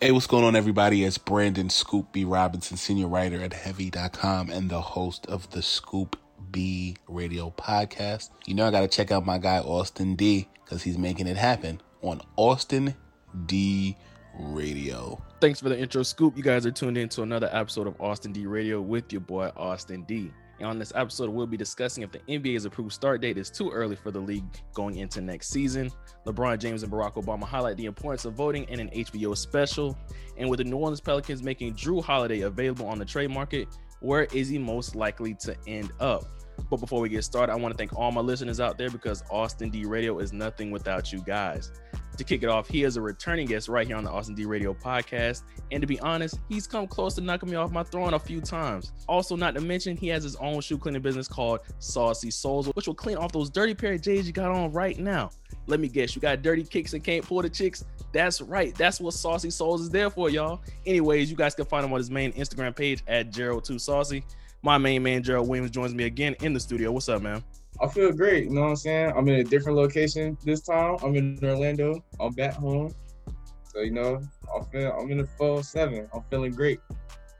Hey, what's going on, everybody? It's Brandon Scoop B. Robinson, senior writer at Heavy.com and the host of the Scoop B Radio podcast. You know, I got to check out my guy, Austin D, because he's making it happen on Austin D Radio. Thanks for the intro, Scoop. You guys are tuned in to another episode of Austin D Radio with your boy, Austin D. And on this episode, we'll be discussing if the NBA's approved start date is too early for the league going into next season. LeBron James and Barack Obama highlight the importance of voting in an HBO special. And with the New Orleans Pelicans making Jrue Holiday available on the trade market, where is he most likely to end up? But before we get started, I want to thank all my listeners out there because Austin D Radio is nothing without you guys to kick it off, he is a returning guest right here on the Austin D Radio podcast. And to be honest, he's come close to knocking me off my throne a few times. Also, not to mention, he has his own shoe cleaning business called Saucy Souls, which will clean off those dirty pair of J's you got on right now. Let me guess, you got dirty kicks and can't pull the chicks? That's right. That's what Saucy Souls is there for, y'all. Anyways, you guys can find him on his main Instagram page at Gerald2Saucy. My main man, Gerald Williams, joins me again in the studio. What's up, man? I feel great. You know what I'm saying? I'm in a different location this time. I'm in Orlando. I'm back home. So you know, I feel I'm in the full seven. I'm feeling great.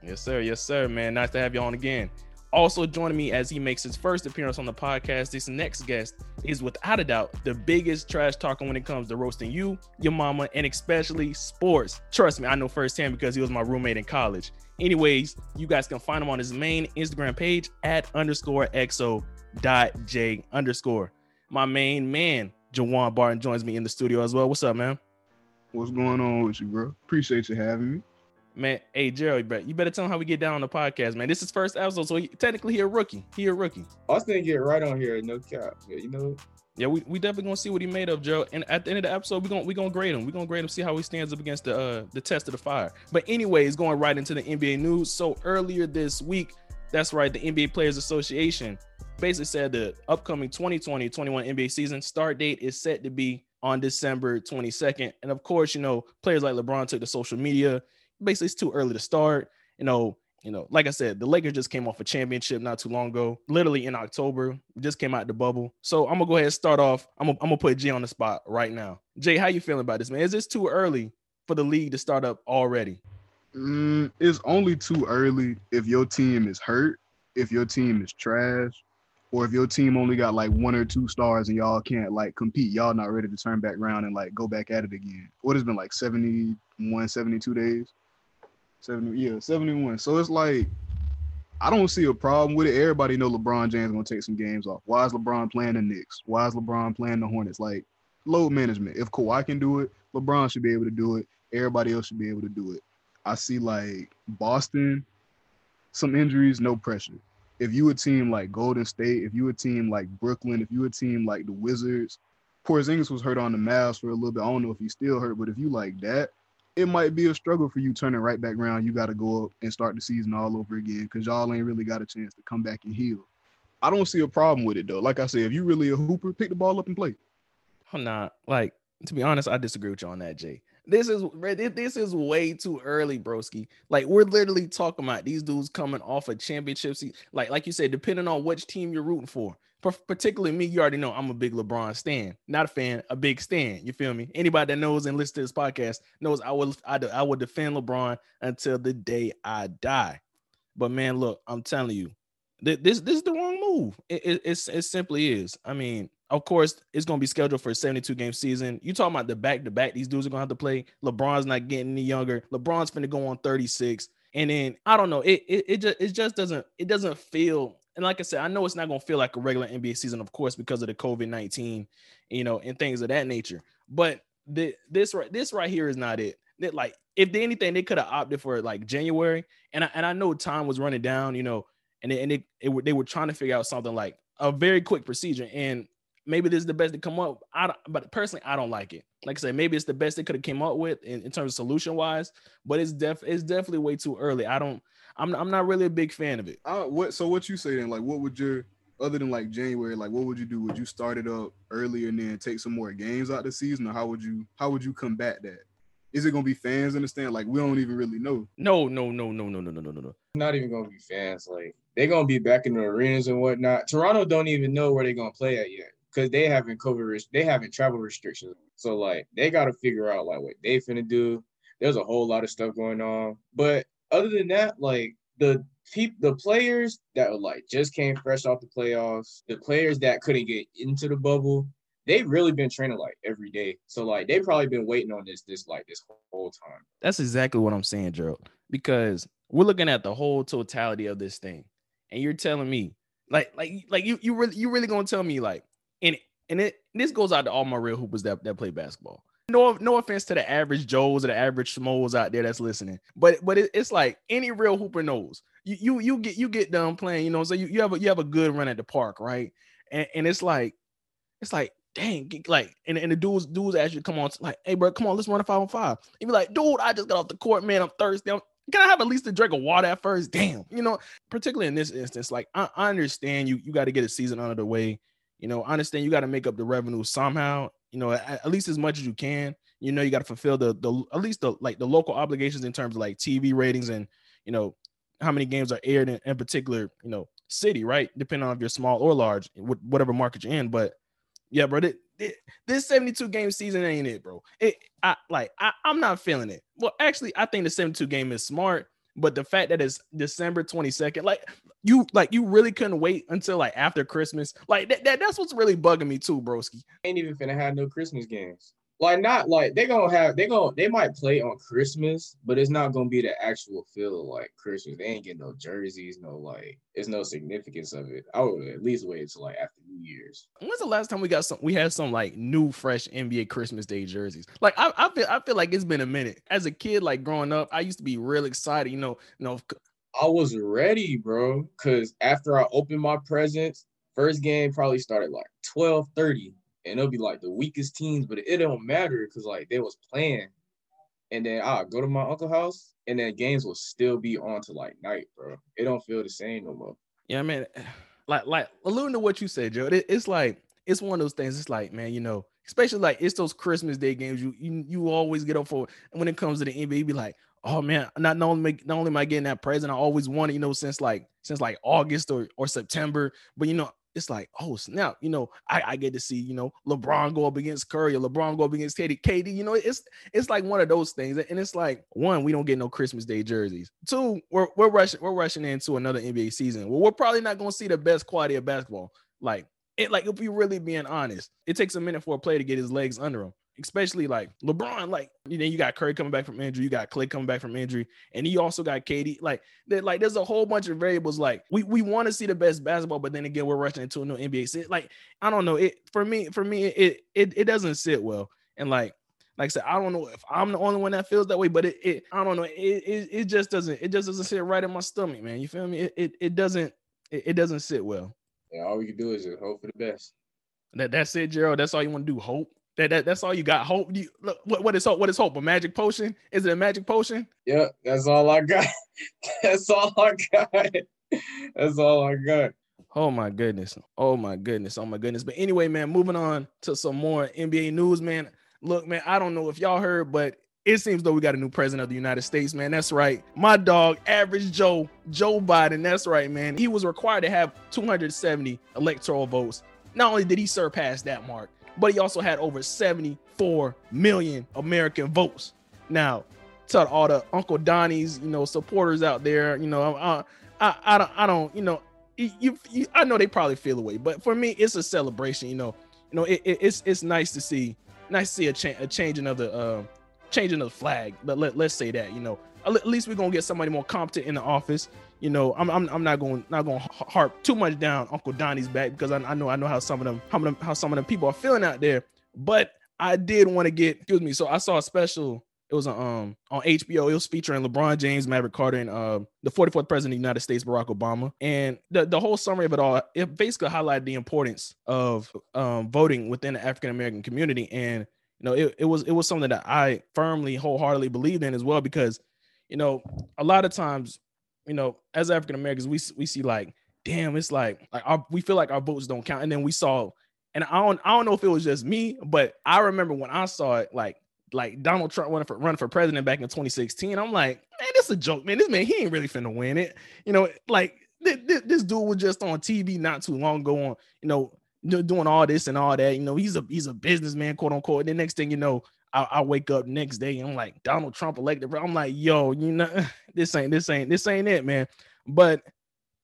Yes, sir. Yes, sir, man. Nice to have you on again. Also joining me as he makes his first appearance on the podcast, this next guest is without a doubt the biggest trash talker when it comes to roasting you, your mama, and especially sports. Trust me, I know firsthand because he was my roommate in college. Anyways, you guys can find him on his main Instagram page at underscore XO dot J underscore. My main man, Jawan Barton, joins me in the studio as well. What's up, man? What's going on with you, bro? Appreciate you having me. Man, hey Gerald, you better tell him how we get down on the podcast, man. This is first episode, so he, technically he a rookie. He a rookie. Austin get right on here, no cap. Yeah, you know. Yeah, we, we definitely gonna see what he made of, Gerald. And at the end of the episode, we gonna we gonna grade him. We gonna grade him, see how he stands up against the uh the test of the fire. But anyways, going right into the NBA news. So earlier this week, that's right, the NBA Players Association basically said the upcoming 2020-21 NBA season start date is set to be on December 22nd. And of course, you know, players like LeBron took to social media. Basically, it's too early to start. You know, you know, like I said, the Lakers just came off a championship not too long ago, literally in October. Just came out the bubble. So I'm gonna go ahead and start off. I'm gonna, I'm gonna put Jay on the spot right now. Jay, how you feeling about this, man? Is this too early for the league to start up already? Mm, it's only too early if your team is hurt, if your team is trash, or if your team only got like one or two stars and y'all can't like compete, y'all not ready to turn back around and like go back at it again. What has been like 71, 72 days? 70, yeah, 71. So it's like I don't see a problem with it. Everybody know LeBron James gonna take some games off. Why is LeBron playing the Knicks? Why is LeBron playing the Hornets? Like load management. If Kawhi can do it, LeBron should be able to do it. Everybody else should be able to do it. I see like Boston, some injuries, no pressure if you a team like Golden State, if you a team like Brooklyn, if you a team like the Wizards, Porzingis was hurt on the Mavs for a little bit. I don't know if he's still hurt, but if you like that, it might be a struggle for you turning right back around. You got to go up and start the season all over again because y'all ain't really got a chance to come back and heal. I don't see a problem with it though. Like I said, if you really a hooper, pick the ball up and play. I'm not like to be honest. I disagree with you on that, Jay. This is this is way too early, broski. Like we're literally talking about these dudes coming off a championship. Like like you said, depending on which team you're rooting for. Particularly me, you already know I'm a big LeBron stan, not a fan, a big stan. You feel me? Anybody that knows and listens to this podcast knows I will I, I will defend LeBron until the day I die. But man, look, I'm telling you, this this is the wrong move. It, it, it, it simply is. I mean, of course, it's going to be scheduled for a 72 game season. You talking about the back to back these dudes are going to have to play. LeBron's not getting any younger. LeBron's going to go on 36. And then I don't know. It, it it just it just doesn't it doesn't feel and like I said, I know it's not gonna feel like a regular NBA season, of course, because of the COVID nineteen, you know, and things of that nature. But the, this right this right here is not it. Like if they anything, they could have opted for like January, and I, and I know time was running down, you know, and and it, it, they were trying to figure out something like a very quick procedure, and maybe this is the best to come up. I don't, but personally, I don't like it. Like I said, maybe it's the best they could have came up with in, in terms of solution wise, but it's def it's definitely way too early. I don't. I'm I'm not really a big fan of it. Uh, what so what you say then? Like, what would your other than like January, like what would you do? Would you start it up earlier and then take some more games out the season, or how would you how would you combat that? Is it gonna be fans understand? Like we don't even really know. No, no, no, no, no, no, no, no, no, no. Not even gonna be fans. Like they're gonna be back in the arenas and whatnot. Toronto don't even know where they're gonna play at yet because they haven't COVID, they haven't travel restrictions. So like they got to figure out like what they finna do. there's a whole lot of stuff going on. But other than that, like the the players that like just came fresh off the playoffs, the players that couldn't get into the bubble, they've really been training like every day. So like they've probably been waiting on this this like this whole time. That's exactly what I'm saying, Gerald. Because we're looking at the whole totality of this thing, and you're telling me, like, like, like you, you really, you really gonna tell me, like, and and it this goes out to all my real hoopers that that play basketball. No, no offense to the average Joes or the average Schmoes out there that's listening, but but it, it's like any real hooper knows. You you you get you get done playing, you know. So you, you have a you have a good run at the park, right? And and it's like it's like dang, like, and, and the dudes dudes actually come on, like, hey, bro, come on, let's run a five on five. You be like, dude, I just got off the court, man. I'm thirsty. I'm, can I have at least a drink of water at first? Damn, you know, particularly in this instance, like, I, I understand you you got to get a season under the way. You know, I understand you got to make up the revenue somehow. You know, at, at least as much as you can. You know, you got to fulfill the the at least the like the local obligations in terms of like TV ratings and you know how many games are aired in, in particular, you know, city, right? Depending on if you're small or large, whatever market you're in. But yeah, bro, it, it, this 72 game season ain't it, bro. It, I like, I, I'm not feeling it. Well, actually, I think the 72 game is smart, but the fact that it's December 22nd, like you, like you really couldn't wait until like after Christmas, like that, that that's what's really bugging me too, broski. Ain't even finna have no Christmas games like not like they gonna have they gonna they might play on Christmas, but it's not gonna be the actual feel of like Christmas. They ain't getting no jerseys, no like it's no significance of it. I would at least wait until like after Year's. When's the last time we got some we had some like new fresh NBA Christmas Day jerseys? Like I, I feel I feel like it's been a minute. As a kid, like growing up, I used to be real excited, you know, you know. I was ready, bro. Cause after I opened my presents, first game probably started like 12 30 and it'll be like the weakest teams, but it, don't matter because like they was playing. And then I go to my uncle house, and then games will still be on to like night, bro. It don't feel the same no more. Yeah, man. Like, like alluding to what you said, Joe. It, it's like it's one of those things. It's like, man, you know, especially like it's those Christmas Day games. You you, you always get up for. And when it comes to the NBA, be like, oh man, not, not only not only am I getting that present, I always wanted, you know, since like since like August or or September. But you know, it's like, oh snap, you know, I, I get to see, you know, LeBron go up against Curry or LeBron go up against KD. KD, you know, it's it's like one of those things. And it's like, one, we don't get no Christmas Day jerseys. Two, we're we're rushing, we're rushing into another NBA season. Well, we're probably not gonna see the best quality of basketball. Like it, like if we really being honest, it takes a minute for a player to get his legs under him especially like LeBron, like you know, you got Curry coming back from injury, you got Clay coming back from injury, and you also got KD. Like, that, like there's a whole bunch of variables. Like, we we want to see the best basketball, but then again, we're rushing into a new NBA. So, like, I don't know. It for me, for me, it it it doesn't sit well. And like, like I said, I don't know if I'm the only one that feels that way, but it, it I don't know. It, it it just doesn't it just doesn't sit right in my stomach, man. You feel me? It it, it doesn't it, it doesn't sit well. Yeah, all we can do is just hope for the best. That that's it, Gerald. That's all you want to do. Hope. That, that that's all you got. Hope you look what, what is hope? What is hope? A magic potion? Is it a magic potion? Yeah, that's all I got. that's all I got. That's all I got. Oh my goodness. Oh my goodness. Oh my goodness. But anyway, man, moving on to some more NBA news, man. Look, man, I don't know if y'all heard, but it seems though we got a new president of the United States, man. That's right. My dog, average Joe, Joe Biden. That's right, man. He was required to have 270 electoral votes. Not only did he surpass that mark, but he also had over 74 million American votes. Now, to all the Uncle Donnie's, you know, supporters out there, you know, I, I, I don't, I don't, you know, you, you, I know they probably feel away, but for me, it's a celebration. You know, you know, it, it, it's it's nice to see, nice to see a, cha- a changing of the, uh, changing of the flag. But let let's say that, you know, at least we're gonna get somebody more competent in the office you know, I'm, I'm, I'm not going not going to harp too much down Uncle Donnie's back because I, I know I know how some of them how, how some of them people are feeling out there. But I did want to get excuse me. So I saw a special. It was um on HBO. It was featuring LeBron James, Maverick Carter, and uh, the 44th president of the United States, Barack Obama. And the, the whole summary of it all, it basically highlighted the importance of um, voting within the African American community. And you know, it, it was it was something that I firmly, wholeheartedly believed in as well because you know, a lot of times you know, as African Americans, we we see like, damn, it's like like our, we feel like our votes don't count. And then we saw, and I don't I don't know if it was just me, but I remember when I saw it, like like Donald Trump running for running for president back in 2016. I'm like, man, this is a joke, man. This man, he ain't really finna win it. You know, like this, dude was just on TV not too long ago on, you know, doing all this and all that. You know, he's a he's a businessman, quote unquote. And the next thing you know, I, I, wake up next day and I'm like Donald Trump elected. I'm like, yo, you know, this ain't this ain't this ain't it, man. But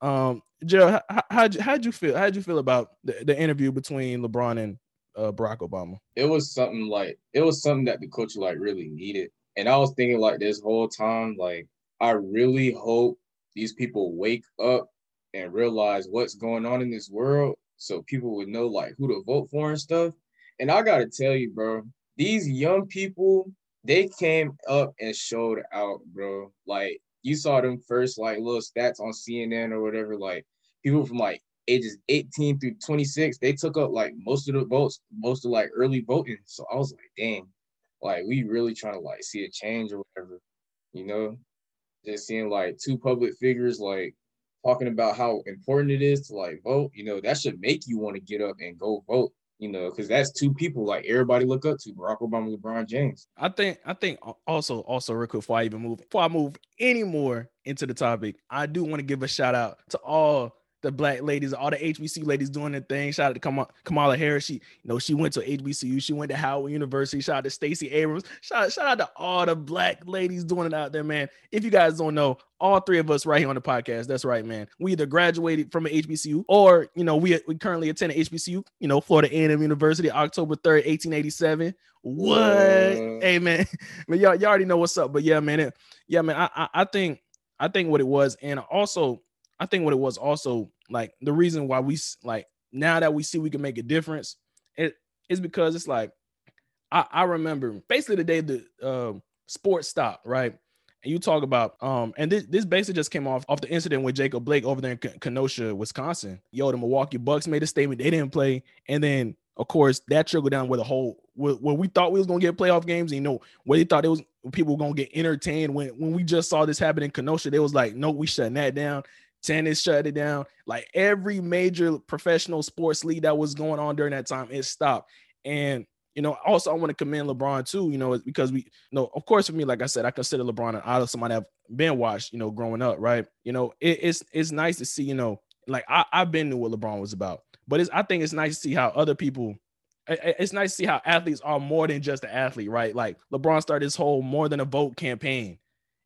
um, Joe, how, how'd you how'd you feel? How'd you feel about the, the interview between LeBron and uh, Barack Obama? It was something like it was something that the culture like really needed. And I was thinking like this whole time, like I really hope these people wake up and realize what's going on in this world so people would know like who to vote for and stuff. And I gotta tell you, bro, these young people, they came up and showed out, bro. Like you saw them first, like little stats on CNN or whatever, like people from like ages 18 through 26, they took up like most of the votes, most of like early voting. So I was like, dang, like we really trying to like see a change or whatever, you know? Just seeing like two public figures like talking about how important it is to like vote, you know, that should make you want to get up and go vote, you know, because that's two people like everybody look up to Barack Obama, LeBron James. I think I think also also real quick before I even move before I move any more into the topic, I do want to give a shout out to all the black ladies, all the HBCU ladies doing their thing. Shout out to Kamala Harris. She, you know, she went to HBCU. She went to Howard University. Shout out to Stacey Abrams. Shout, shout out to all the black ladies doing it out there, man. If you guys don't know, all three of us right here on the podcast. That's right, man. We either graduated from an HBCU or, you know, we, we currently attend an HBCU, you know, Florida A&M University, October 3rd, 1887. What? Uh, hey, man. man, y'all, y'all already know what's up. But yeah, man. It, yeah, man. I, I, I think, I think what it was, and also, I think what it was also like the reason why we like now that we see we can make a difference, it is because it's like I, I remember basically the day the uh, sports stopped, right? And you talk about um, and this this basically just came off off the incident with Jacob Blake over there in Kenosha, Wisconsin. Yo, the Milwaukee Bucks made a statement they didn't play, and then of course that trickled down with a whole where, where we thought we was gonna get playoff games. You know, where they thought it was people were gonna get entertained when when we just saw this happen in Kenosha. They was like, no, we shutting that down tennis shut it down. Like every major professional sports league that was going on during that time, it stopped. And you know, also I want to commend LeBron too, you know, because we you know, of course, for me, like I said, I consider LeBron an idol, somebody I've been watched, you know, growing up, right? You know, it, it's it's nice to see, you know, like I, I've been knew what LeBron was about, but it's I think it's nice to see how other people it's nice to see how athletes are more than just an athlete, right? Like LeBron started his whole more than a vote campaign,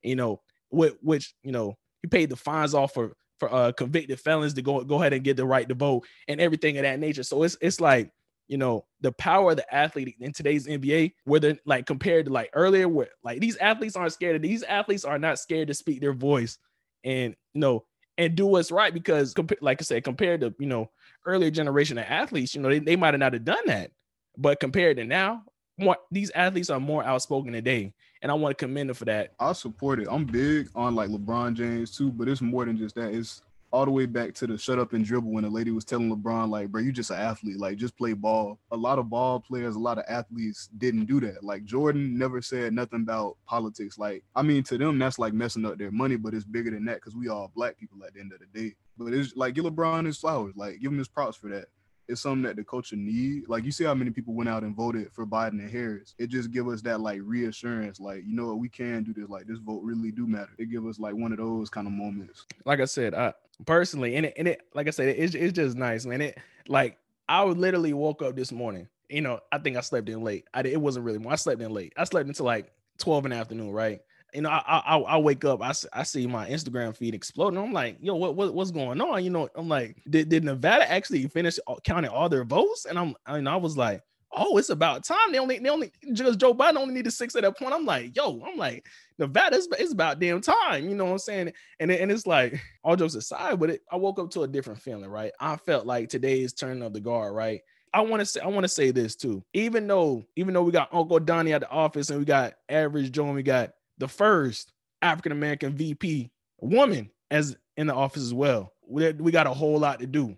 you know, which, which you know, he paid the fines off for for uh, convicted felons to go go ahead and get the right to vote and everything of that nature. So it's it's like you know the power of the athlete in today's NBA, whether like compared to like earlier, where like these athletes aren't scared of these athletes are not scared to speak their voice and you know and do what's right because like I said, compared to you know earlier generation of athletes, you know they, they might have not have done that, but compared to now, more these athletes are more outspoken today and I want to commend him for that. I support it. I'm big on like LeBron James too, but it's more than just that. It's all the way back to the shut up and dribble when the lady was telling LeBron, like, bro, you just an athlete, like just play ball. A lot of ball players, a lot of athletes didn't do that. Like Jordan never said nothing about politics. Like, I mean, to them, that's like messing up their money, but it's bigger than that because we all black people at the end of the day. But it's like give LeBron his flowers, like give him his props for that it's something that the culture need. Like you see how many people went out and voted for Biden and Harris. It just give us that like reassurance, like you know what, we can do this. Like this vote really do matter. It give us like one of those kind of moments. Like I said, I personally, and it, and it, like I said, it's it's just nice, man. It like I literally woke up this morning. You know, I think I slept in late. I it wasn't really more. I slept in late. I slept until like 12 in the afternoon, right? You know, I, I I wake up, I, I see my Instagram feed exploding. I'm like, yo, what, what what's going on? You know, I'm like, did, did Nevada actually finish counting all their votes? And I'm and I was like, oh, it's about time. They only they only just Joe Biden only needed six at that point. I'm like, yo, I'm like, Nevada it's about damn time. You know what I'm saying? And and it's like all jokes aside, but it, I woke up to a different feeling, right? I felt like today is turning of the guard, right? I want to say I want to say this too. Even though even though we got Uncle Donnie at the office and we got Average Joe and we got the first African American VP woman as in the office as well. We, we got a whole lot to do.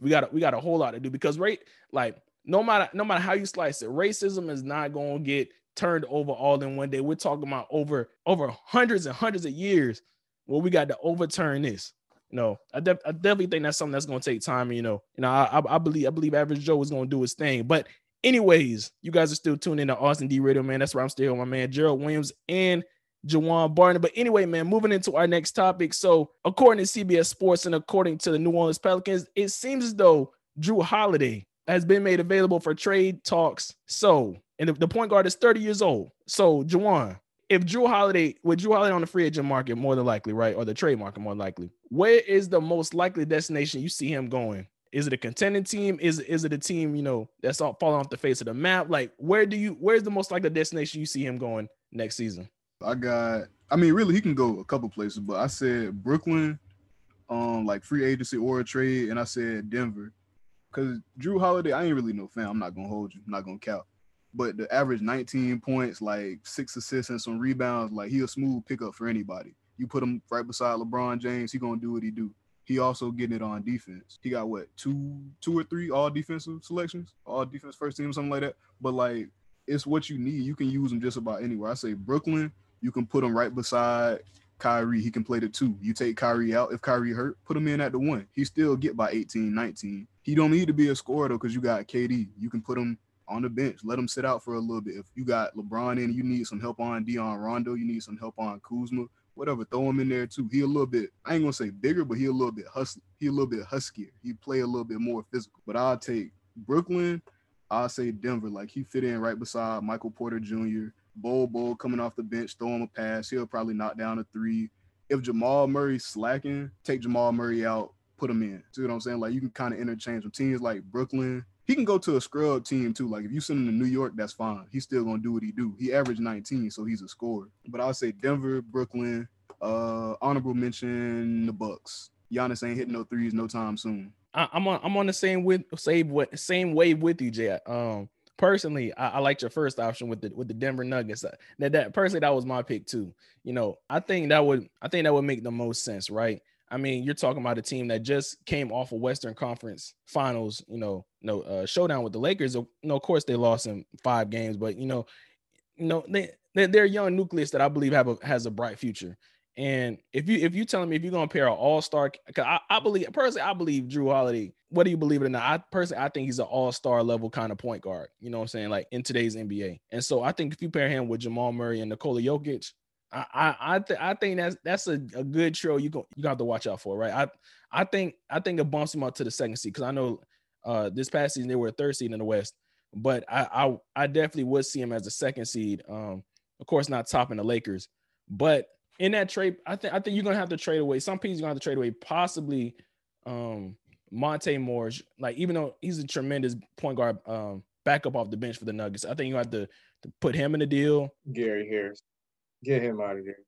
We got we got a whole lot to do because right like no matter no matter how you slice it, racism is not going to get turned over all in one day. We're talking about over over hundreds and hundreds of years where we got to overturn this. No, I, def- I definitely think that's something that's going to take time. You know, you know, I, I, I believe I believe Average Joe is going to do his thing. But anyways, you guys are still tuning in to Austin D Radio, man. That's where I'm still, my man Gerald Williams and Jawan Barton. But anyway, man, moving into our next topic. So, according to CBS Sports and according to the New Orleans Pelicans, it seems as though Jrue Holiday has been made available for trade talks. So, and the, point guard is 30 years old. So, Juwan, if Jrue Holiday with Jrue Holiday on the free agent market, more than likely, right, or the trade market, more likely, where is the most likely destination you see him going? Is it a contending team? Is is it a team you know that's all falling off the face of the map? Like, where do you where's the most likely destination you see him going next season? I got. I mean, really, he can go a couple places, but I said Brooklyn, um, like free agency or a trade, and I said Denver, because Jrue Holiday, I ain't really no fan. I'm not gonna hold you. I'm not gonna count. But the average 19 points, like six assists and some rebounds, like he a smooth pickup for anybody. You put him right beside LeBron James, he gonna do what he do. He also getting it on defense. He got what two, two or three all defensive selections, all defense first team, something like that. But like, it's what you need. You can use him just about anywhere. I say Brooklyn, you can put him right beside Kyrie. He can play the two. You take Kyrie out. If Kyrie hurt, put him in at the one. He still get by 18, 19. He don't need to be a scorer though, because you got KD. You can put him on the bench. Let him sit out for a little bit. If you got LeBron in, you need some help on Dion Rondo. You need some help on Kuzma. Whatever, throw him in there too. He a little bit. I ain't gonna say bigger, but he a little bit husky. He a little bit huskier. He play a little bit more physical. But I'll take Brooklyn. I'll say Denver. Like he fit in right beside Michael Porter Jr. Bol Bull coming off the bench, throw him a pass. He'll probably knock down a three. If Jamal Murray's slacking, take Jamal Murray out, put him in. See what I'm saying? Like you can kind of interchange with teams like Brooklyn. He can go to a scrub team too. Like if you send him to New York, that's fine. He's still gonna do what he do. He averaged 19, so he's a scorer. But I'll say Denver, Brooklyn, uh, honorable mention the Bucks. Giannis ain't hitting no threes no time soon. I, am on I'm on the same with same what same wave with you, Jay. Um, personally, I, I liked your first option with the with the Denver Nuggets. Uh, that that personally that was my pick too. You know, I think that would I think that would make the most sense, right? I mean, you're talking about a team that just came off a of Western Conference Finals, you know, no uh, showdown with the Lakers. You know, of course they lost in five games, but you know, you know they they're a young nucleus that I believe have a has a bright future. And if you if you telling me if you're gonna pair an all star, because I, I believe personally I believe Jrue Holiday. Whether you believe it or not, I personally I think he's an all star level kind of point guard. You know what I'm saying? Like in today's NBA. And so I think if you pair him with Jamal Murray and Nikola Jokic, I I I, th- I think that's that's a, a good trio you go you got to watch out for, right? I I think I think it bumps him up to the second seed because I know uh this past season they were a third seed in the West, but I I I definitely would see him as a second seed. Um, of course not topping the Lakers, but in that trade, I think I think you're gonna have to trade away some pieces. You're gonna have to trade away possibly um Monte Morris. Like even though he's a tremendous point guard, um, backup off the bench for the Nuggets, I think you have to, to put him in the deal. Gary Harris. Get him out of here.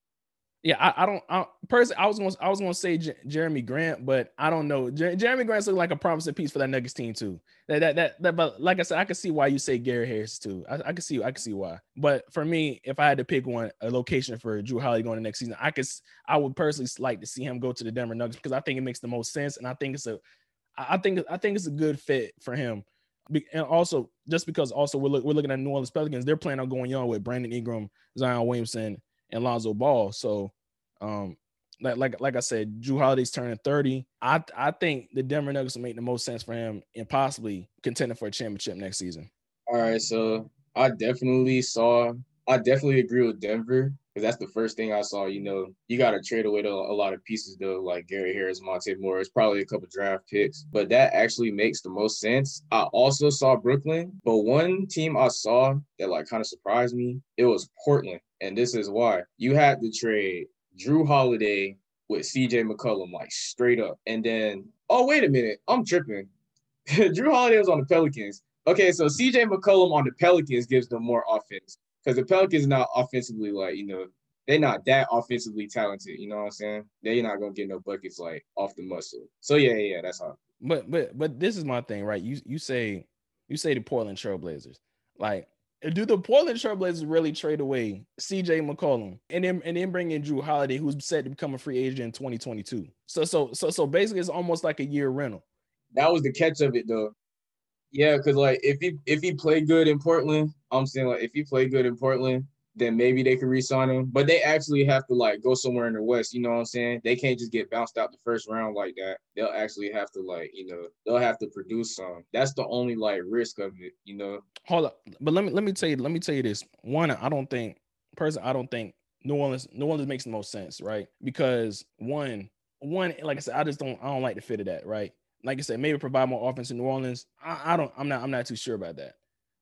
Yeah, I, I don't. I, personally, I was going. I was going to say J- Jerami Grant, but I don't know. J- Jerami Grant's look like a promising piece for that Nuggets team too. That, that that that. But like I said, I can see why you say Gary Harris too. I, I can see. I can see why. But for me, if I had to pick one, a location for Jrue Holiday going to next season, I could. I would personally like to see him go to the Denver Nuggets because I think it makes the most sense, and I think it's a. I think I think it's a good fit for him and also just because also we're, look, we're looking at New Orleans Pelicans, they're planning on going young with Brandon Ingram, Zion Williamson, and Lonzo Ball. So, um, like like like I said, Jrue Holiday's turning 30. I I think the Denver Nuggets will make the most sense for him and possibly contending for a championship next season. All right, so I definitely saw I definitely agree with Denver because that's the first thing I saw. You know, you got to trade away to a lot of pieces though, like Gary Harris, Monte Morris, probably a couple draft picks, but that actually makes the most sense. I also saw Brooklyn, but one team I saw that like kind of surprised me, it was Portland, and this is why you had to trade Jrue Holiday with CJ McCollum like straight up, and then oh wait a minute, I'm tripping. Jrue Holiday was on the Pelicans. Okay, so CJ McCollum on the Pelicans gives them more offense because the Pelicans not offensively like you know they're not that offensively talented. You know what I'm saying? They're not gonna get no buckets like off the muscle. So yeah, yeah, that's how. But but but this is my thing, right? You you say you say the Portland Trailblazers, like. Do the Portland Trailblazers really trade away CJ McCollum and then and then bring in Jrue Holiday, who's set to become a free agent in 2022? So so so so basically, it's almost like a year rental. That was the catch of it, though. Yeah, because like if he if he played good in Portland, I'm saying like if he played good in Portland, then maybe they could re-sign him. But they actually have to like go somewhere in the West. You know what I'm saying? They can't just get bounced out the first round like that. They'll actually have to like you know they'll have to produce some. That's the only like risk of it. You know. Hold up, but let me let me tell you let me tell you this. One, I don't think person I don't think New Orleans New Orleans makes the most sense, right? Because one one like I said, I just don't I don't like the fit of that, right? like I said, maybe provide more offense in New Orleans. I, I don't. I'm not. I'm not too sure about that.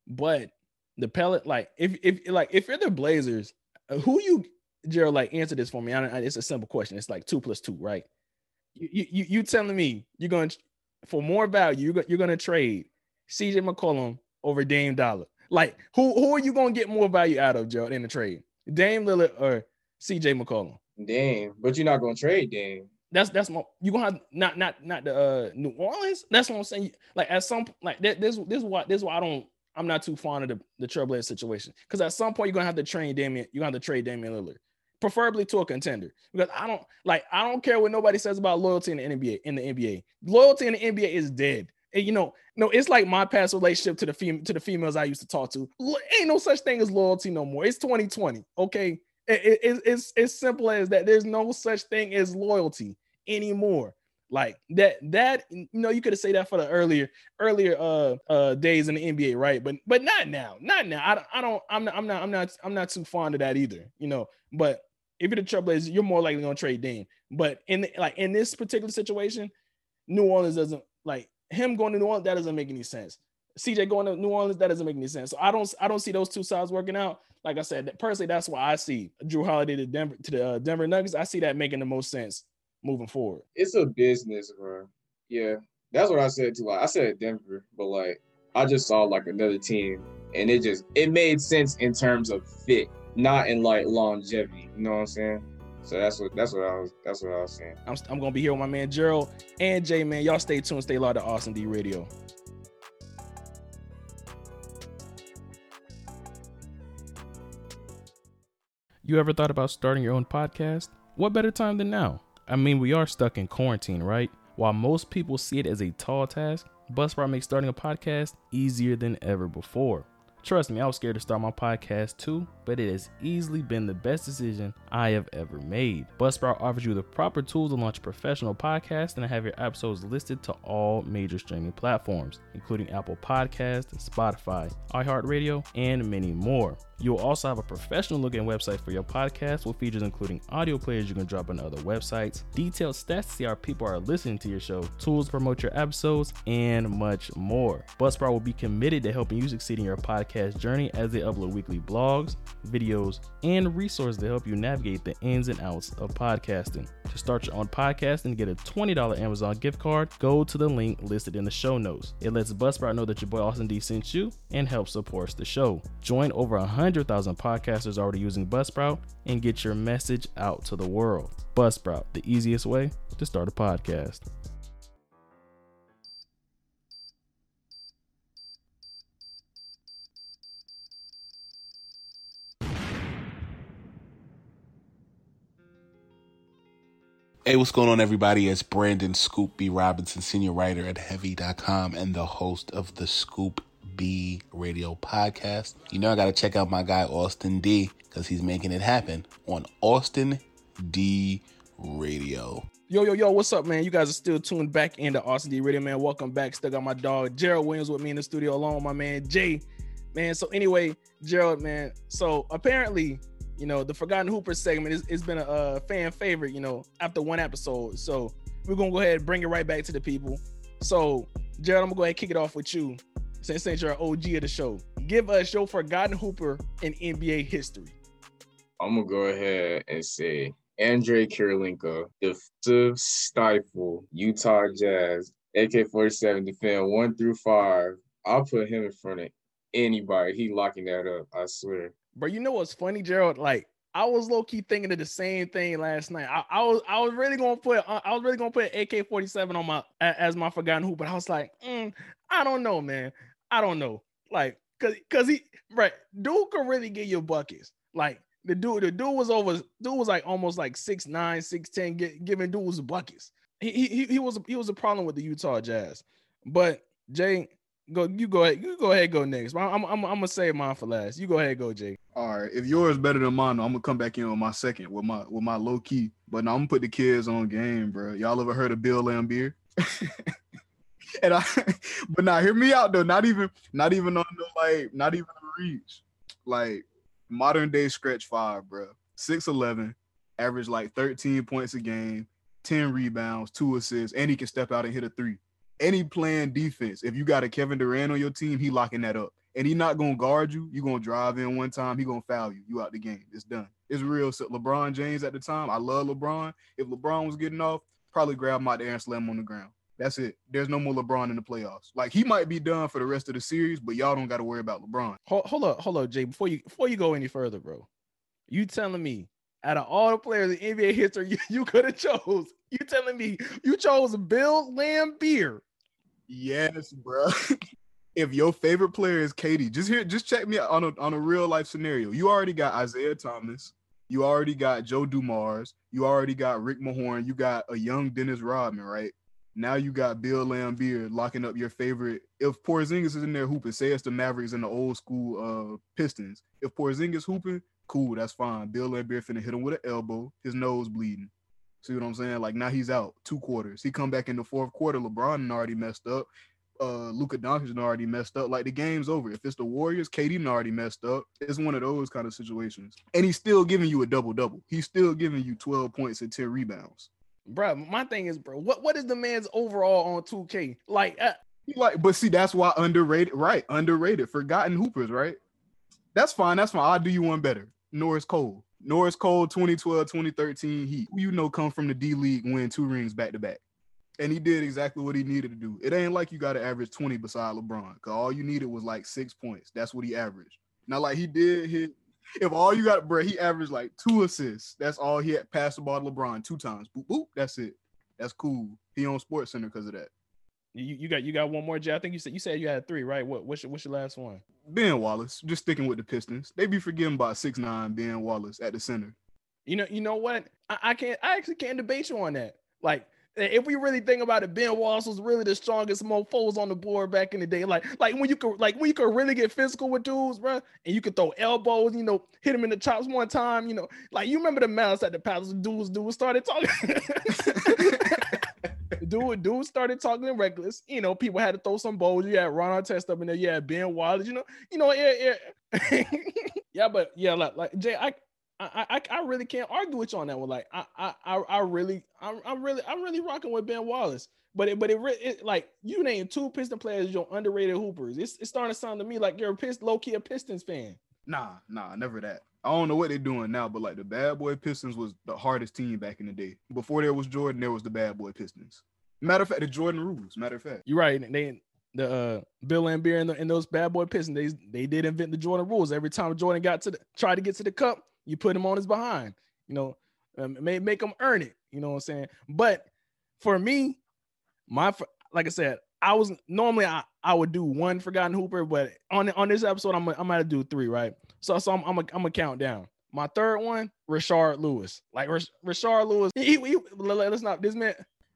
But the pellet, like if if like if you're the Blazers, who you Gerald like answer this for me? I, I, it's a simple question. It's like two plus two, right? You you you telling me you're going to for more value, you're, you're going to trade CJ McCollum over Dame Dollar. Like who who are you going to get more value out of, Joe, in the trade? Dame Lillard or CJ McCollum? Dame, but you're not going to trade Dame. That's that's my you gonna have not not not the uh New Orleans. That's what I'm saying. Like at some like that this this is why this is why I don't I'm not too fond of the, the Trailblazer situation. Because at some point you're gonna have to train Damian, you're gonna have to trade Damian Lillard, preferably to a contender. Because I don't like I don't care what nobody says about loyalty in the NBA. In the NBA, loyalty in the NBA is dead. And, you know, no, it's like my past relationship to the fem- to the females I used to talk to. Ain't no such thing as loyalty no more. It's 2020. Okay, it, it, it's it's simple as that. There's no such thing as loyalty anymore. Like that, that you know, you could have said that for the earlier, earlier uh uh days in the NBA, right? But but not now, not now. I don't, I don't, I'm not, I'm not, I'm not, I'm not too fond of that either, you know. But if you're the Trailblazers, you're more likely gonna trade Dame. But in the, like in this particular situation, New Orleans doesn't like him going to New Orleans. That doesn't make any sense. CJ going to New Orleans, that doesn't make any sense. So I don't, I don't see those two sides working out like I said, personally, that's why I see Jrue Holiday to Denver to the uh, Denver Nuggets. I see that making the most sense moving forward. It's a business, bro. Yeah, that's what I said too. Like I said Denver, but like I just saw like another team, and it just it made sense in terms of fit, not in like longevity. You know what I'm saying? So that's what that's what I was that's what I was saying. I'm, I'm gonna be here with my man Gerald and Jay. Man, y'all stay tuned, stay loud to Austin D Radio. You ever thought about starting your own podcast? What better time than now? I mean, we are stuck in quarantine, right? While most people see it as a tall task, Buzzsprout makes starting a podcast easier than ever before. Trust me, I was scared to start my podcast too, but it has easily been the best decision I have ever made. Buzzsprout offers you the proper tools to launch a professional podcast and have your episodes listed to all major streaming platforms, including Apple Podcasts, Spotify, iHeartRadio, and many more. You will also have a professional looking website for your podcast with features including audio players you can drop on other websites, detailed stats to see how people are listening to your show, tools to promote your episodes, and much more. Buzzsprout will be committed to helping you succeed in your podcast journey as they upload weekly blogs, videos, and resources to help you navigate the ins and outs of podcasting. To start your own podcast and get a $20 Amazon gift card, go to the link listed in the show notes. It lets Buzzsprout know that your boy Austin D sent you and helps support the show. Join over 100,000 podcasters already using Buzzsprout and get your message out to the world. Buzzsprout, the easiest way to start a podcast. Hey, what's going on, everybody? It's Brandon Scoop B. Robinson, senior writer at Heavy.com and the host of the Scoop B Radio podcast. You know, I got to check out my guy, Austin D, because he's making it happen on Austin D Radio. Yo, yo, yo, what's up, man? You guys are still tuned back into Austin D Radio, man. Welcome back. Still got my dog, Gerald Williams, with me in the studio, along with my man, Jay. Man, so anyway, Gerald, man, so apparently you know, the Forgotten Hooper segment is, it's been a, a fan favorite, you know, after one episode. So we're gonna go ahead and bring it right back to the people. So, Jared, I'm gonna go ahead and kick it off with you. Since, since you're an OG of the show, give us your Forgotten Hooper in NBA history. I'm gonna go ahead and say Andre Kirilenko, defensive stifle, Utah Jazz, AK-47 defend one through five. I'll put him in front of anybody. He locking that up. I swear. But you know what's funny, Gerald? Like I was low key thinking of the same thing last night. I, I was I was really gonna put I was really gonna put AK forty seven on my as my forgotten hoop, but I was like, mm, I don't know, man. I don't know, like, cause cause he right, dude can really get your buckets. Like the dude, the dude was over, dude was like almost like six nine, six ten, get, giving dudes buckets. He he he was he was a problem with the Utah Jazz, but Jay, go you go ahead you go ahead go next. I'm, I'm, I'm, gonna save mine for last. You go ahead go jay. All right if yours better than mine i'm gonna come back in on my second with my with my low key. But now i'm gonna put the kids on game bro y'all ever heard of bill Laimbeer and i but now hear me out though not even not even on the like not even reach like modern day stretch five bro 6'11 average like 13 points a game 10 rebounds two assists and he can step out and hit a three any playing defense, if you got a Kevin Durant on your team, he locking that up. and he not gonna guard you, you gonna drive in one time, he gonna foul you, you out the game. It's done. It's real. So LeBron James at the time, I love LeBron. If LeBron was getting off, probably grab him out there and slam him on the ground. That's it. There's no more LeBron in the playoffs. Like he might be done for the rest of the series, but y'all don't got to worry about LeBron. Hold, hold up, hold up, Jay. Before you before you go any further, bro, you telling me out of all the players in NBA history you, you could have chose, you telling me you chose Bill Laimbeer? Yes, bro. if your favorite player is KD, just here, just check me out on a on a real life scenario. You already got Isiah Thomas, you already got Joe Dumars, you already got Rick Mahorn, you got a young Dennis Rodman, right? Now you got Bill Laimbeer locking up your favorite. If Porzingis is in there hooping, say it's the Mavericks and the old school uh Pistons. If Porzingis hooping, cool, that's fine. Bill Laimbeer finna hit him with an elbow, his nose bleeding. See what I'm saying? Like now he's out two quarters. He come back in the fourth quarter. LeBron already messed up. Uh, Luka Doncic already messed up. Like the game's over. If it's the Warriors, KD already messed up. It's one of those kind of situations. And he's still giving you a double double. He's still giving you 12 points and 10 rebounds. Bro, my thing is, bro, what what is the man's overall on 2K? Like, uh, like, but see, that's why underrated, right? Underrated, forgotten hoopers, right? That's fine. That's fine. I'll do you one better. Norris Cole. Norris Cole 2012, 2013 Heat. You know come from the D League, win two rings back to back. And he did exactly what he needed to do. It ain't like you got to average 20 beside LeBron, because all you needed was like six points. That's what he averaged. Now, like he did hit, if all you got, bro, he averaged like two assists. That's all he had passed the ball to LeBron two times. Boop, boop. That's it. That's cool. He on Sports Center because of that. you, you got you got one more, Jay. I think you said you said you had three, right? What what's your, what's your last one? Ben Wallace, just sticking with the Pistons. They be forgetting about six nine Ben Wallace at the center. You know, you know what? I, I can't. I actually can't debate you on that. Like, if we really think about it, Ben Wallace was really the strongest mofo's on the board back in the day. Like, like when you could, like when you could really get physical with dudes, bro, and you could throw elbows. You know, hit him in the chops one time. You know, like you remember the malice at the palace. Dudes, dudes started talking. dude, dude started talking reckless. You know, people had to throw some bowls. You had Ron Artest up in there. You had Ben Wallace. You know, you know, yeah, yeah, yeah. But yeah, like, like Jay, I, I, I, I really can't argue with you on that one. Like, I, I, I, I really, I'm, I'm really, I'm really rocking with Ben Wallace. But it, but it, it like you named two Piston players, your underrated hoopers. It's, it's starting to sound to me like you're a pist, low key a Pistons fan. Nah, nah, never that. I don't know what they're doing now, but like the Bad Boy Pistons was the hardest team back in the day. Before there was Jordan, there was the Bad Boy Pistons. Matter of fact, the Jordan rules. Matter of fact, You're right. They the uh, Bill and, the, and those bad boy Pistons, they they did invent the Jordan rules. Every time Jordan got to the tried to get to the cup, you put him on his behind. You know, um, make make him earn it. You know what I'm saying? But for me, my like I said, I was normally I, I would do one forgotten hooper, but on on this episode, I'm gonna- I'm gonna do three, right? So so I'm I'm gonna I'm gonna count down. My third one, Rashard Lewis. Like Rashard Lewis, he, he, he- let- let's not this man.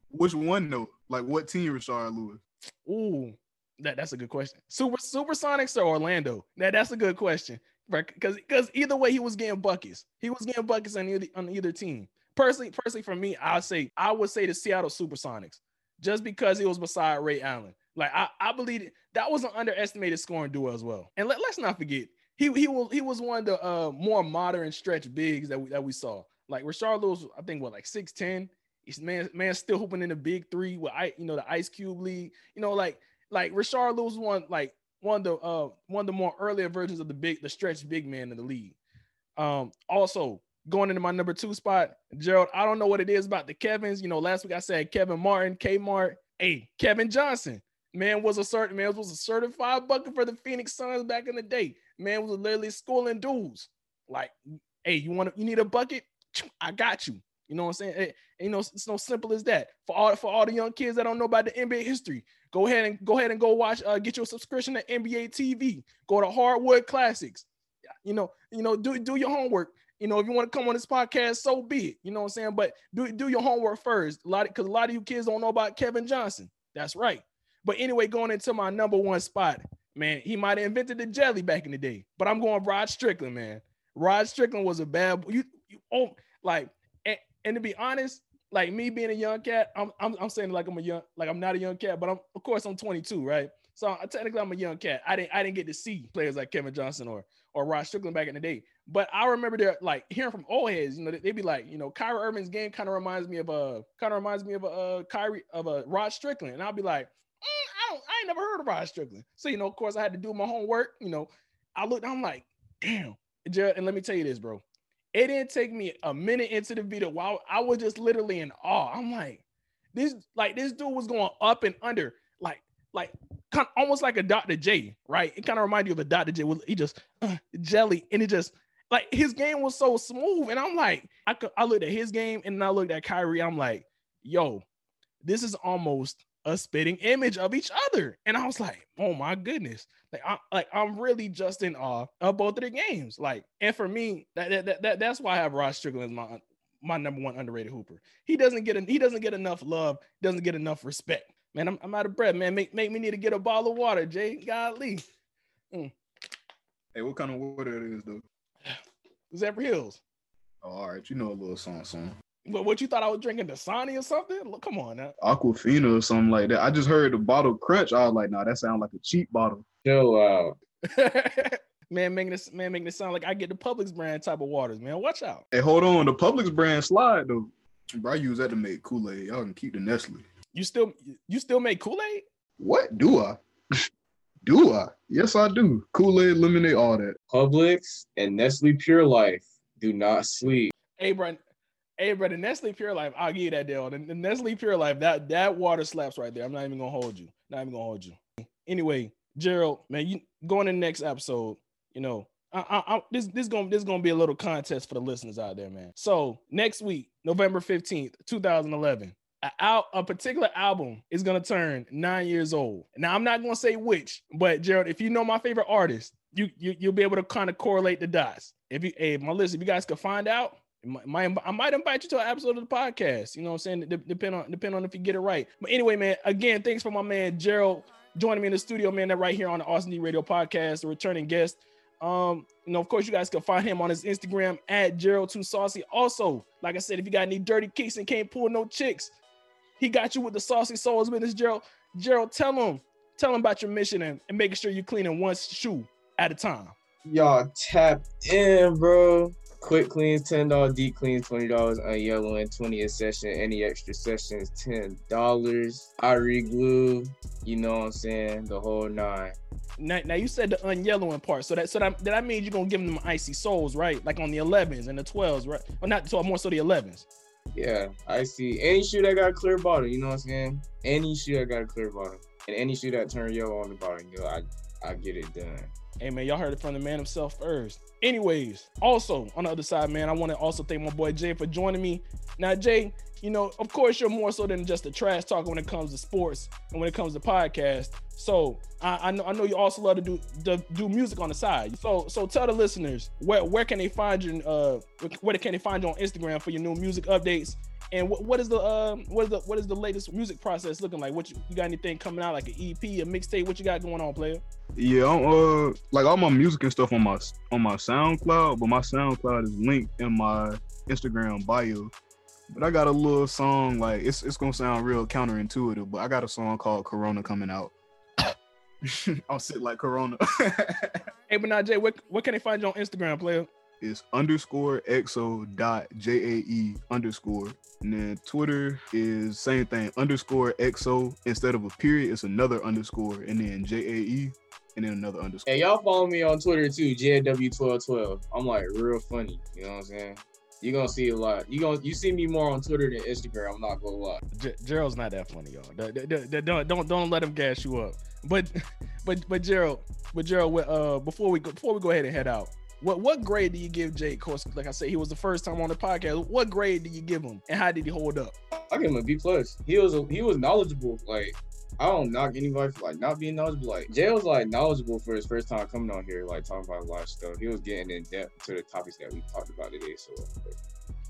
which one though? Like what team Rashard Lewis? Ooh, that, that's a good question. Super Supersonics or Orlando? That that's a good question. Because because either way, he was getting buckets. He was getting buckets on either on either team. Personally, personally for me, I say I would say the Seattle Supersonics, just because he was beside Ray Allen. Like I, I believe that was an underestimated scoring duo as well. And let, let's not forget, he he was he was one of the uh, more modern stretch bigs that we that we saw. Like Rashard Lewis, I think what like six ten. He's man man still hooping in the big three with I you know the Ice Cube League. You know like like Rashard Lewis one like one of the uh one of the more earlier versions of the big the stretch big man in the league. Um also going into my number two spot, Gerald. I don't know what it is about the Kevins. You know, last week I said Kevin Martin, K Mart. Hey, Kevin Johnson. Man was a certain man was a certified bucket for the Phoenix Suns back in the day. Man was literally schooling dudes. Like, hey, you want to you need a bucket? I got you. You know what I'm saying? Eh, you know, it's no simple as that. For all for all the young kids that don't know about the NBA history, go ahead and go ahead and go watch. Uh, get your subscription to NBA TV. Go to Hardwood Classics. You know, you know, do do your homework. You know, if you want to come on this podcast, so be it. You know what I'm saying? But do do your homework first. A lot because a lot of you kids don't know about Kevin Johnson. That's right. But anyway, going into my number one spot, man, he might have invented the jelly back in the day. But I'm going Rod Strickland, man. Rod Strickland was a bad you, you oh like and, and to be honest, like me being a young cat, I'm, I'm I'm saying like I'm a young like I'm not a young cat, but I'm of course I'm 22, right? So uh, technically I'm a young cat. I didn't I didn't get to see players like Kevin Johnson or or Rod Strickland back in the day. But I remember they're like hearing from old heads, you know, they'd be like, you know, Kyrie Irving's game kind of reminds me of a kind of reminds me of a uh, Kyrie of a Rod Strickland, and I'll be like, "Mm, I don't, I ain't never heard of Rod Strickland. So you know, of course, I had to do my homework. You know, I looked, I'm like, damn. And let me tell you this, bro. It didn't take me a minute into the video while I was just literally in awe. I'm like, this, like this dude was going up and under, like, like kind of almost like a Dr. J, right? It kind of reminded you of a Dr. J. He just uh, jelly, and it just like his game was so smooth. And I'm like, I could, I looked at his game and I looked at Kyrie. I'm like, yo, this is almost a spitting image of each other. And I was like, oh my goodness. Like, I, like I'm really just in awe of both of the games. Like, and for me, that, that, that that's why I have Rod Strickland as my my number one underrated hooper. He doesn't get a, he doesn't get enough love, doesn't get enough respect. Man, I'm, I'm out of breath, man. Make, make me need to get a bottle of water, Jay. Golly. Mm. Hey, what kind of water it is, though? Zephyrhills. Oh, all right, you know a little song, song. But what you thought I was drinking Dasani or something? Look, come on now. Aquafina or something like that. I just heard the bottle crunch. I was like, nah, that sounds like a cheap bottle. Chill out. man, making this man making it sound like I get the Publix brand type of waters, man. Watch out. Hey, hold on. The Publix brand slide though. Bro, I use that to make Kool-Aid. Y'all can keep the Nestle. You still you still make Kool-Aid? What do I? do I? Yes, I do. Kool-Aid, lemonade, all that. Publix and Nestle Pure Life do not sleep. Hey, bro. Hey, bro, the Nestle Pure Life, I'll give you that deal. The, Nestle Pure Life, that that water slaps right there. I'm not even gonna hold you. Not even gonna hold you. Anyway, Gerald, man, you going to the next episode. You know, I, I, I, this this gonna this gonna be a little contest for the listeners out there, man. So next week, November fifteenth, two thousand eleven, a, a particular album is gonna turn nine years old. Now I'm not gonna say which, but Gerald, if you know my favorite artist, you, you you'll be able to kind of correlate the dots. If you, hey, my list, if you guys could find out, I might invite you to an episode of the podcast. You know what I'm saying? Depend on depend on if you get it right. But anyway, man, again, thanks for my man Gerald joining me in the studio, man. That right here on the Austin D Radio podcast, the returning guest. Um, you know, of course, you guys can find him on his Instagram at Gerald Too Saucy. Also, like I said, if you got any dirty kicks and can't pull no chicks, he got you with the saucy soles business, Gerald. Gerald, tell him, tell him about your mission and, and making sure you're cleaning one shoe at a time. Y'all tap in, bro. Quick clean, ten dollars. Deep clean, twenty dollars. On yellow and twenty a session. Any extra sessions, ten dollars. I reglue. You know what I'm saying? The whole nine. Now, now you said the unyellowing part, so that so that that means you're gonna give them icy soles, right? Like on the 11s and the 12s, right? Or not, so more so the 11s. Yeah, I see any shoe that got a clear bottom. You know what I'm saying? Any shoe that got a clear bottom, and any shoe that turn yellow on the bottom, you know, I I get it done. Hey man, y'all heard it from the man himself first. Anyways, also on the other side, man, I want to also thank my boy Jay for joining me. Now, Jay, you know, of course, you're more so than just a trash talker when it comes to sports and when it comes to podcast. So I, I know I know you also love to do to do music on the side. So so tell the listeners where where can they find you uh where can they find you on Instagram for your new music updates and what, what is the uh, what is the what is the latest music process looking like? What you, you got anything coming out like an EP, a mixtape? What you got going on, player? Yeah, I'm, uh, like all my music and stuff on my on my SoundCloud, but my SoundCloud is linked in my Instagram bio. But I got a little song like it's it's gonna sound real counterintuitive, but I got a song called Corona coming out. I'll sit like Corona. hey, but now Jay, what what can they find you on Instagram, player? Is underscore exo dot jae underscore. And then Twitter is same thing, underscore exo. Instead of a period, it's another underscore and then jae and then another underscore. Hey, y'all follow me on Twitter too, JW1212. I'm like real funny. You know what I'm saying? You're gonna see a lot. You gonna you see me more on Twitter than Instagram. I'm not gonna lie. J- Gerald's not that funny, y'all. Don't don't don't let him gas you up. But but but Gerald, but Gerald, uh, before we go before we go ahead and head out, what what grade do you give Jay? Of course, like I said, he was the first time on the podcast. What grade do you give him, and how did he hold up? I give him a B plus. He was a, he was knowledgeable. Like I don't knock anybody for like not being knowledgeable. Like Jay was like knowledgeable for his first time coming on here, like talking about a lot of stuff. He was getting in depth to the topics that we talked about today. So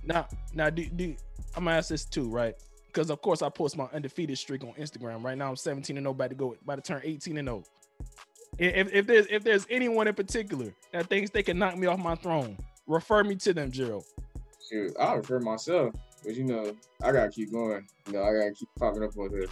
now, now do, do I'm gonna ask this too, right? Because of course I post my undefeated streak on Instagram. Right now I'm 17 and 0, about to go about to turn 18 and 0. If, if there's if there's anyone in particular that thinks they can knock me off my throne, refer me to them, Gerald. Shoot, I'll refer myself, but you know, I gotta keep going. You know, I gotta keep popping up on here.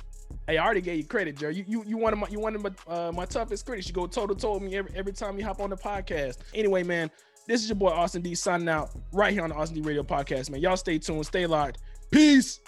Hey, I already gave you credit, Gerald. You you you one of my you one of my uh, my toughest critics. You go toe to toe with me every every time you hop on the podcast. Anyway, man, this is your boy Austin D signing out right here on the Austin D Radio Podcast, man. Y'all stay tuned, stay locked. Peace.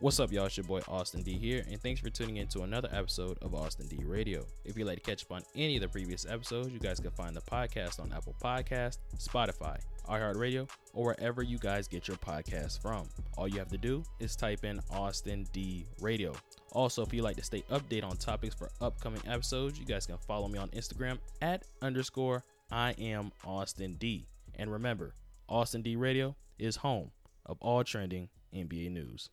What's up, y'all? It's your boy Austin D here, and thanks for tuning in to another episode of Austin D Radio. If you'd like to catch up on any of the previous episodes, you guys can find the podcast on Apple Podcast, Spotify, iHeartRadio, or wherever you guys get your podcasts from. All you have to do is type in Austin D Radio. Also, if you'd like to stay updated on topics for upcoming episodes, you guys can follow me on Instagram at underscore I am Austin D. And remember, Austin D Radio is home of all trending NBA news.